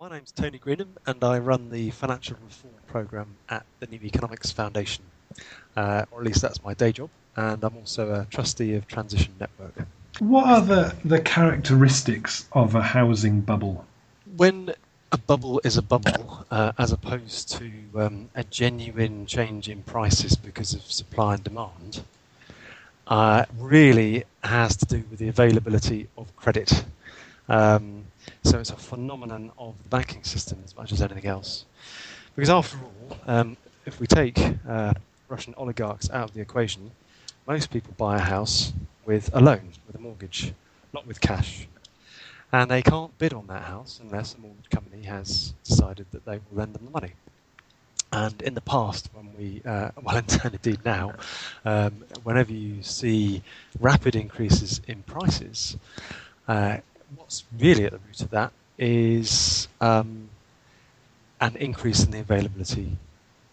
my name's Tony Greenham, and I run the Financial Reform Programme at the New Economics Foundation. Uh, or at least that's my day job, and I'm also a trustee of Transition Network. What are the, the characteristics of a housing bubble? When a bubble is a bubble, uh, as opposed to um, a genuine change in prices because of supply and demand, uh, really has to do with the availability of credit. Um, so it's a phenomenon of the banking system as much as anything else. Because after all, um, if we take uh, Russian oligarchs out of the equation, most people buy a house with a loan, with a mortgage, not with cash. And they can't bid on that house unless a mortgage company has decided that they will lend them the money. And in the past, when we, uh, well, and indeed now, um, whenever you see rapid increases in prices, uh, what's really at the root of that is um, an increase in the availability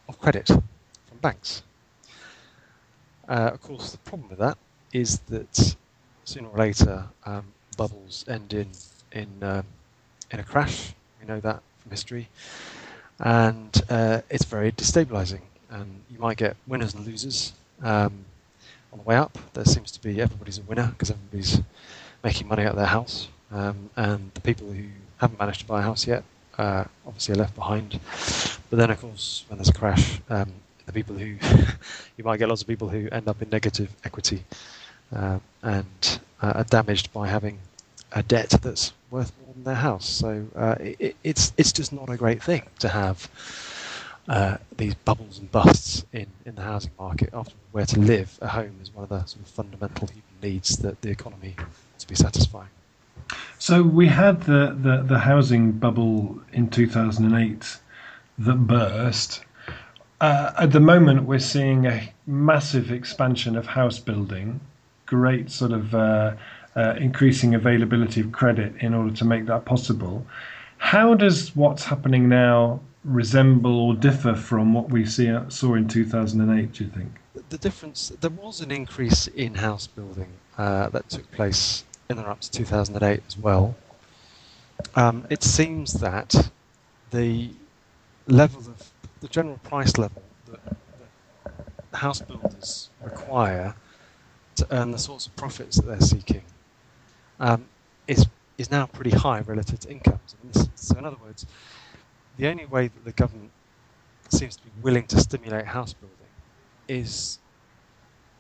of credit from banks. Uh, of course, the problem with that is that sooner or later um, bubbles end in in um, in a crash. We know that from history, and uh, it's very destabilizing. And you might get winners and losers um, on the way up. There seems to be everybody's a winner because everybody's making money out of their house, um, and the people who haven't managed to buy a house yet uh, obviously are left behind. But then, of course, when there's a crash, um, the people who you might get lots of people who end up in negative equity uh, and uh, are damaged by having a debt that's worth more than their house. So uh, it, it's it's just not a great thing to have uh, these bubbles and busts in, in the housing market. After where to live, a home is one of the sort of fundamental human needs that the economy to be satisfying. So we had the, the, the housing bubble in 2008 that burst. Uh, at the moment, we're seeing a massive expansion of house building, great sort of uh, uh, increasing availability of credit in order to make that possible. How does what's happening now resemble or differ from what we see, saw in 2008, do you think? The difference, there was an increase in house building uh, that took place in and up to 2008 as well. Um, it seems that the level of the general price level that, that house builders require to earn the sorts of profits that they're seeking um, is is now pretty high relative to incomes. So, in other words, the only way that the government seems to be willing to stimulate house building is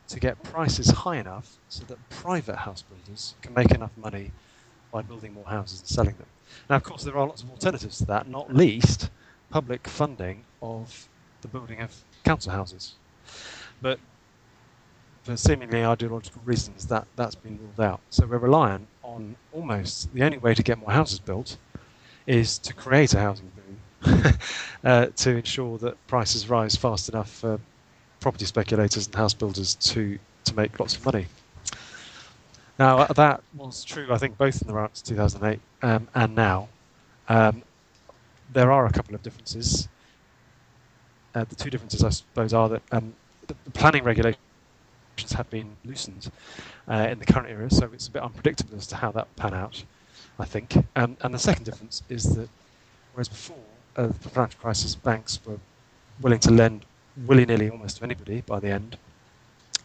to get prices high enough so that private house builders can make enough money by building more houses and selling them. Now, of course, there are lots of alternatives to that, not least public funding of the building of council houses. But for seemingly ideological reasons, that, that's been ruled out. So we're reliant on almost the only way to get more houses built is to create a housing boom uh, to ensure that prices rise fast enough for property speculators and house builders to, to make lots of money. Now, uh, that was true, I think, both in the run up to 2008 um, and now. Um, there are a couple of differences. Uh, the two differences, I suppose, are that um, the planning regulations have been loosened uh, in the current era, so it's a bit unpredictable as to how that will pan out, I think. Um, and the second difference is that whereas before uh, the financial crisis, banks were willing to lend willy-nilly almost to anybody by the end,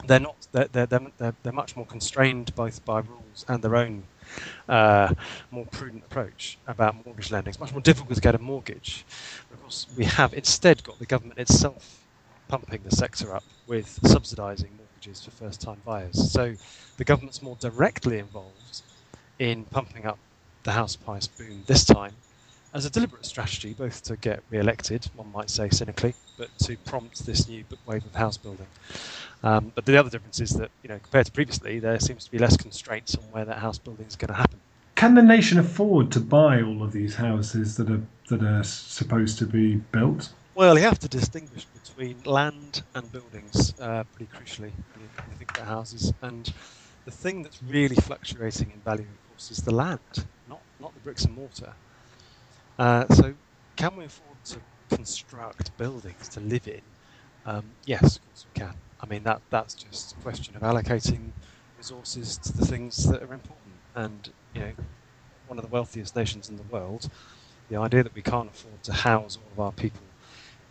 they're not. They're, they're, they're, they're much more constrained both by rules and their own uh, more prudent approach about mortgage lending. It's much more difficult to get a mortgage. Of course, we have instead got the government itself pumping the sector up with subsidising mortgages for first-time buyers. So the government's more directly involved in pumping up the house price boom this time as a deliberate strategy, both to get re-elected, one might say cynically, but to prompt this new wave of house building. Um, but the other difference is that, you know, compared to previously, there seems to be less constraints on where that house building is going to happen. Can the nation afford to buy all of these houses that are that are supposed to be built? Well, you have to distinguish between land and buildings, uh, pretty crucially, when you think about houses. And the thing that's really fluctuating in value, of course, is the land, not not the bricks and mortar. Uh, so, can we afford to construct buildings to live in? Um, yes, of course we can. I mean, that that's just a question of allocating resources to the things that are important. And you know, one of the wealthiest nations in the world The idea that we can't afford to house all of our people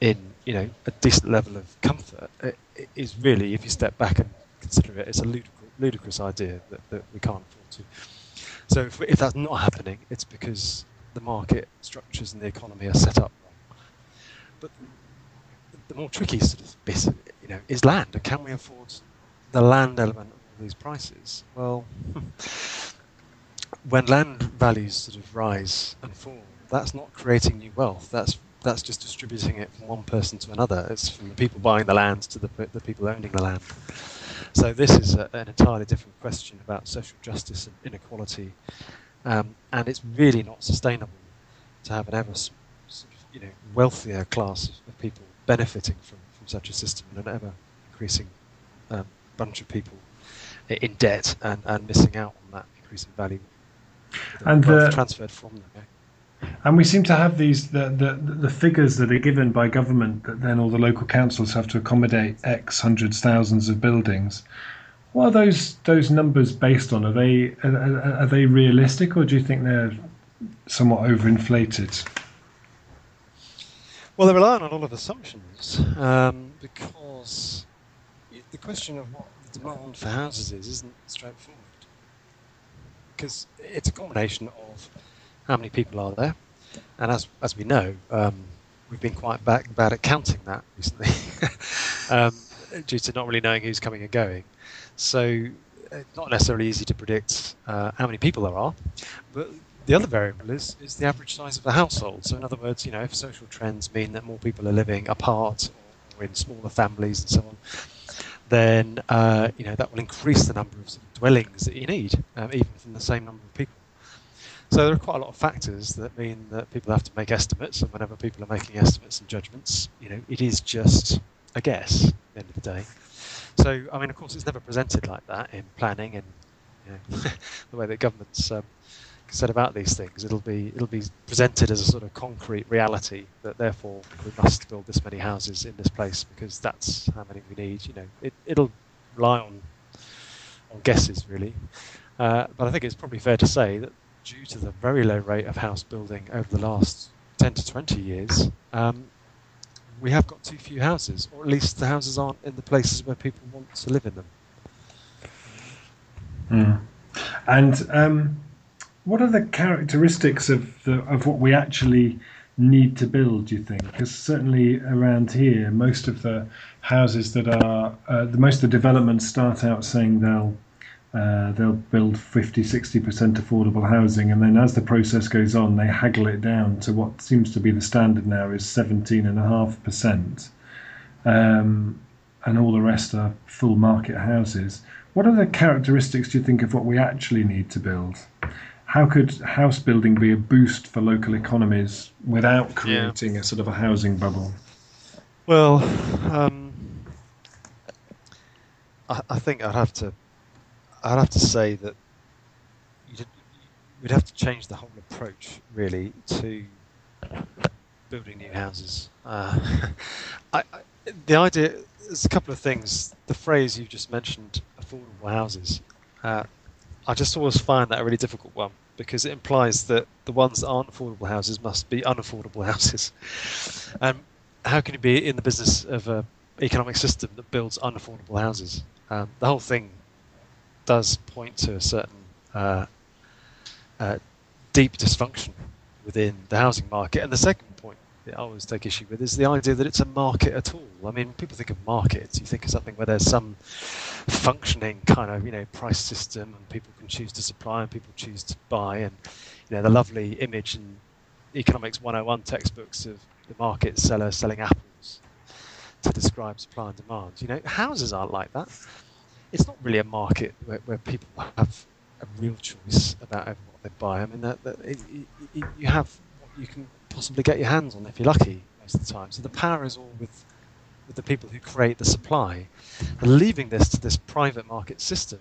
in you know a decent level of comfort is really, if you step back and consider it, it's a ludicrous, ludicrous idea that, that we can't afford to. So if, if that's not happening, it's because the market structures and the economy are set up wrong. But the more tricky sort of bit, you know, is land. Can we afford the land element of these prices? Well, when land values sort of rise and fall, that's not creating new wealth. That's that's just distributing it from one person to another. It's from the people buying the land to the, the people owning the land. So this is a, an entirely different question about social justice and inequality, um, and it's really not sustainable to have an ever you know wealthier class of people benefiting from, from such a system and an ever increasing um, bunch of people in debt and, and missing out on that increasing value and the, transferred from them. Yeah. And we seem to have these the, the the figures that are given by government that then all the local councils have to accommodate X hundreds thousands of buildings. What are those those numbers based on? Are they are, are they realistic, or do you think they're somewhat overinflated? Well, they rely on a lot of assumptions um, because the question of what the demand for houses is isn't straightforward because it's a combination of how many people are there, and as as we know, um, we've been quite bad, bad at counting that recently, um, due to not really knowing who's coming and going. So it's not necessarily easy to predict uh, how many people there are, but the other variable is, is the average size of the household. So in other words, you know, if social trends mean that more people are living apart or in smaller families and so on, then uh, you know that will increase the number of dwellings that you need, um, even from the same number of people. So there are quite a lot of factors that mean that people have to make estimates, and whenever people are making estimates and judgments, you know, it is just a guess at the end of the day. So, I mean, of course, it's never presented like that in planning and you know, the way that governments um, set about these things. It'll be it'll be presented as a sort of concrete reality that therefore we must build this many houses in this place because that's how many we need. You know, it, it'll rely on on guesses really. Uh, but I think it's probably fair to say that due to the very low rate of house building over the last 10 to 20 years, um, we have got too few houses, or at least the houses aren't in the places where people want to live in them. Mm. And um, what are the characteristics of the, of what we actually need to build? Do you think? Because certainly around here, most of the houses that are uh, the most of the developments start out saying they'll uh, they'll build 50, 60% affordable housing, and then as the process goes on, they haggle it down to what seems to be the standard now is 17.5%. Um, and all the rest are full market houses. What are the characteristics, do you think, of what we actually need to build? How could house building be a boost for local economies without creating yeah. a sort of a housing bubble? Well, um, I, I think I'd have to I'd have to say that we'd have to change the whole approach really to building new houses. Uh, I, I, the idea there's a couple of things. The phrase you just mentioned, affordable houses, uh, I just always find that a really difficult one because it implies that the ones that aren't affordable houses must be unaffordable houses. Um, how can you be in the business of an economic system that builds unaffordable houses? Um, the whole thing does point to a certain uh, uh, deep dysfunction within the housing market. And the second point that I always take issue with is the idea that it's a market at all. I mean, people think of markets, you think of something where there's some functioning kind of you know price system, and people can choose to supply and people choose to buy, and you know the lovely image in economics 101 textbooks of the market seller selling apples to describe supply and demand. You know, houses aren't like that it's not really a market where, where people have a real choice about what they buy. I mean, that, that it, it, you have what you can possibly get your hands on if you're lucky most of the time. So the power is all with with the people who create the supply, and leaving this to this private market system,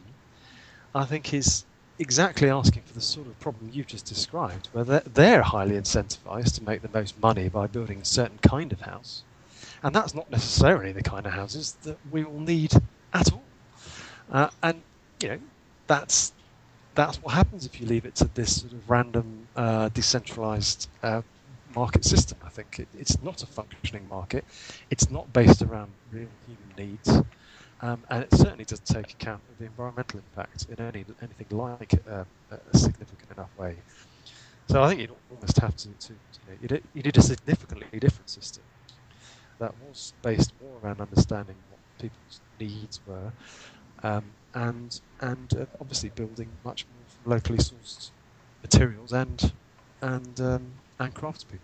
I think is exactly asking for the sort of problem you've just described, where they're, they're highly incentivized to make the most money by building a certain kind of house, and that's not necessarily the kind of houses that we will need at all. Uh, and you know that's that's what happens if you leave it to this sort of random, uh, decentralized uh, market system. I think it, it's not a functioning market. It's not based around real human needs, um, and it certainly doesn't take account of the environmental impact in any anything like uh, a significant enough way. So I think you'd almost have to, to you, know, you need a significantly different system that was based more around understanding what people's needs were, um, and and uh, obviously building much more locally sourced materials and and um, and craftspeople.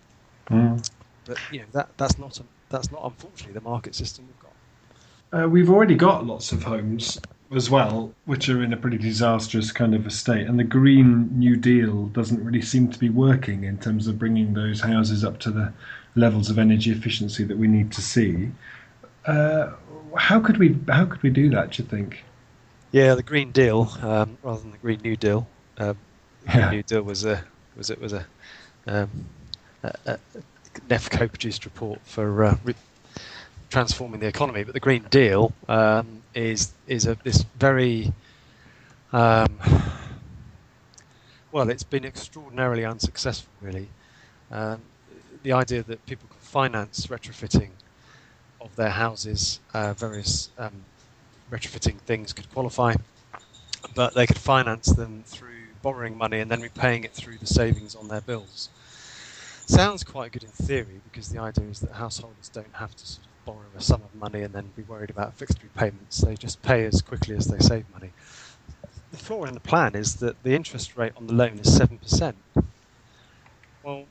Mm. But you know that that's not a, that's not unfortunately the market system we've got. Uh, we've already got lots of homes as well, which are in a pretty disastrous kind of a state, and the Green New Deal doesn't really seem to be working in terms of bringing those houses up to the levels of energy efficiency that we need to see. Uh, how could we how could we do that? Do you think? Yeah, the Green Deal um, rather than the Green New Deal. Um, the Green New Deal was a was it was a, um, a, a NEF co-produced report for uh, re- transforming the economy, but the Green Deal um, is is a this very um, well, it's been extraordinarily unsuccessful, really. Um, the idea that people can finance retrofitting of their houses, uh, various um, retrofitting things could qualify, but they could finance them through borrowing money and then repaying it through the savings on their bills. Sounds quite good in theory because the idea is that householders don't have to sort of borrow a sum of money and then be worried about fixed repayments. They just pay as quickly as they save money. The flaw in the plan is that the interest rate on the loan is 7%. Well,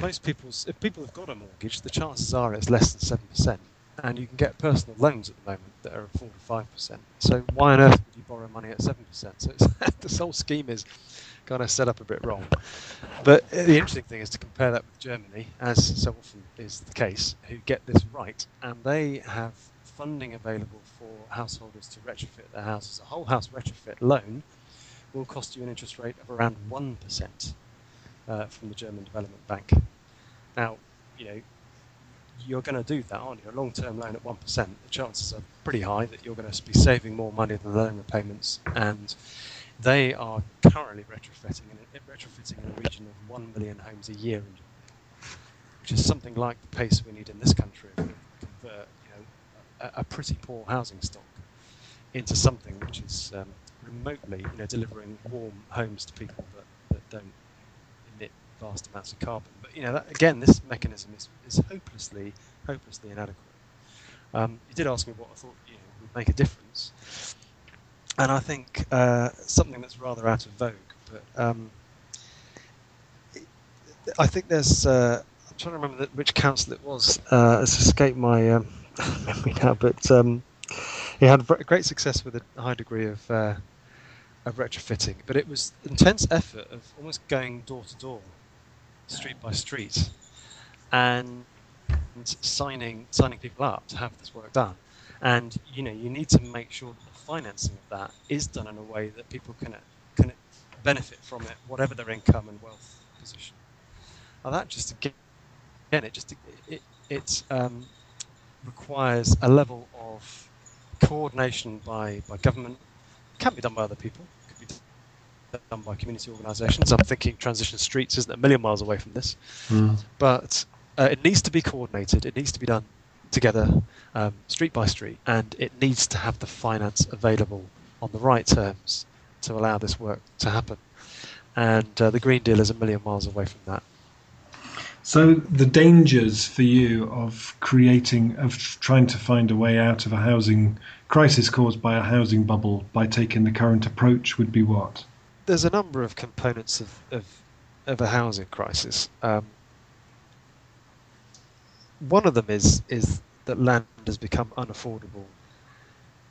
most people's if people have got a mortgage, the chances are it's less than seven percent, and you can get personal loans at the moment that are four to five percent. So why on earth would you borrow money at seven percent? So this whole scheme is kind of set up a bit wrong. But the interesting thing is to compare that with Germany, as so often is the case, who get this right, and they have funding available for householders to retrofit their houses. A whole house retrofit loan will cost you an interest rate of around one percent uh, from the German Development Bank. Now, you know, you're going to do that, aren't you? A long-term loan at one percent, the chances are pretty high that you're going to be saving more money than the loan repayments, and they are currently retrofitting in, retrofitting in a region of one million homes a year, which is something like the pace we need in this country to convert, you know, a, a, pretty poor housing stock into something which is um, remotely, you know, delivering warm homes to people that, that don't vast amounts of carbon. But you know, that, again, this mechanism is, is hopelessly, hopelessly inadequate. Um, you did ask me what I thought you know, would make a difference, and I think uh, something that's rather out of vogue. But um, I think there's. Uh, I'm trying to remember which council it was. Uh, it's escaped my um, memory now, but um, he had great success with a high degree of uh, of retrofitting, but it was intense effort of almost going door to door street by street, and signing signing people up to have this work done. And you know, you need to make sure that the financing of that is done in a way that people can can benefit from it, whatever their income and wealth position. Now that just again, it just it it um, requires a level of coordination by by government. It can't be done by other people done by community organisations. I'm thinking Transition Streets isn't a million miles away from this, mm. but uh, it needs to be coordinated. It needs to be done together, um, street by street, and it needs to have the finance available on the right terms to allow this work to happen. And uh, the Green Deal is a million miles away from that. So the dangers for you of creating, of trying to find a way out of a housing crisis caused by a housing bubble by taking the current approach would be what? There's a number of components of, of, of a housing crisis. Um, one of them is is that land has become unaffordable.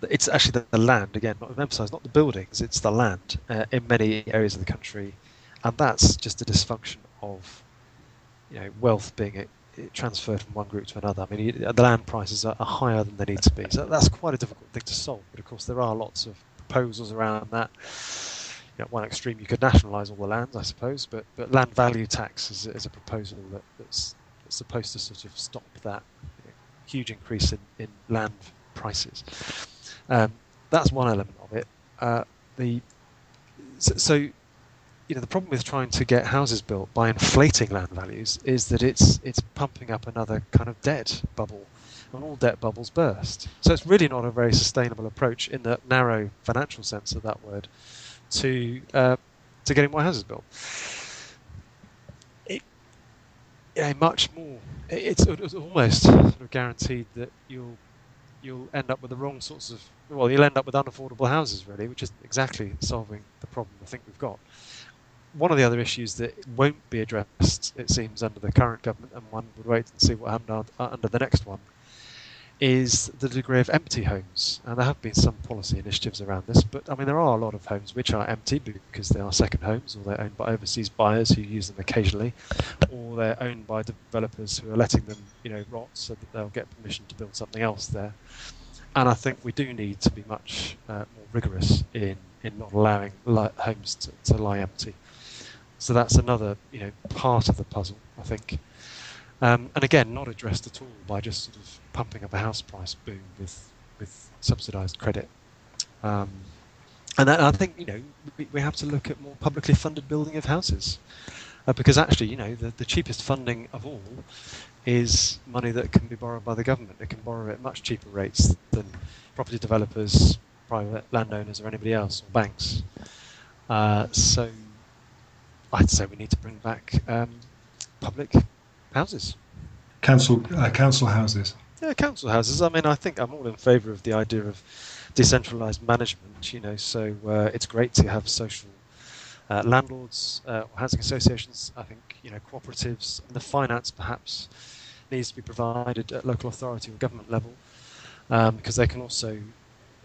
It's actually the, the land again, not emphasise, not the buildings. It's the land uh, in many areas of the country, and that's just a dysfunction of you know wealth being a, transferred from one group to another. I mean, the land prices are, are higher than they need to be, so that's quite a difficult thing to solve. But of course, there are lots of proposals around that at one extreme, you could nationalise all the land, I suppose, but, but land value tax is, is a proposal that, that's, that's supposed to sort of stop that you know, huge increase in, in land prices. Um, that's one element of it. Uh, the so, so, you know the problem with trying to get houses built by inflating land values is that it's it's pumping up another kind of debt bubble, and all debt bubbles burst. So it's really not a very sustainable approach in the narrow financial sense of that word to uh, to getting more houses built. It, yeah, much more. It's, it's almost sort of guaranteed that you'll you'll end up with the wrong sorts of well, you'll end up with unaffordable houses really, which is exactly solving the problem I think we've got. One of the other issues that won't be addressed, it seems, under the current government, and one would wait and see what happened under the next one, is the degree of empty homes. And there have been some policy initiatives around this, but I mean, there are a lot of homes which are empty because they are second homes or they're owned by overseas buyers who use them occasionally, or they're owned by developers who are letting them, you know, rot so that they'll get permission to build something else there. And I think we do need to be much uh, more rigorous in, in not allowing li- homes to, to lie empty. So that's another, you know, part of the puzzle, I think. Um, and again, not addressed at all by just sort of pumping up a house price boom with with subsidised credit. Um, and I think you know we, we, have to look at more publicly funded building of houses, uh, because actually you know the, the cheapest funding of all is money that can be borrowed by the government. It can borrow at much cheaper rates than property developers, private landowners, or anybody else, or banks. Uh, so I'd say we need to bring back um, public houses. Council uh, council houses. Yeah, council houses. I mean, I think I'm all in favour of the idea of decentralised management. You know, so uh, it's great to have social uh, landlords, uh, housing associations. I think you know cooperatives and the finance perhaps needs to be provided at local authority or government level um, because they can also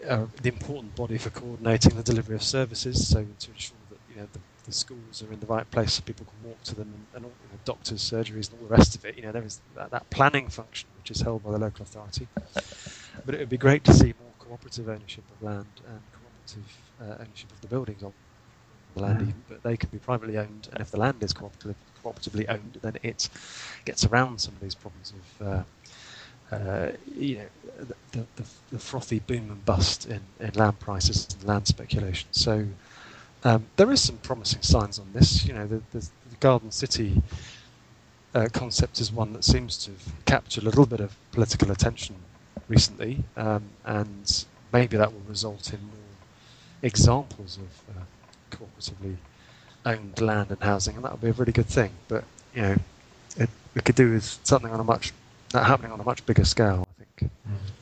uh, the important body for coordinating the delivery of services. So to ensure that you know the the schools are in the right place so people can walk to them and, all, you know, doctors, surgeries, and all the rest of it. You know, there is that, that, planning function which is held by the local authority. But it would be great to see more cooperative ownership of land and cooperative uh, ownership of the buildings on the land, even, but they can be privately owned. And if the land is cooperative, cooperatively owned, then it gets around some of these problems of. Uh, uh, you know, the, the, the, frothy boom and bust in, in land prices and land speculation. So, um, there is some promising signs on this. You know, the, the, the Garden City uh, concept is one that seems to have captured a little bit of political attention recently, um, and maybe that will result in more examples of uh, cooperatively owned land and housing, and that would be a really good thing. But you know, it, we could do with something on a much happening on a much bigger scale.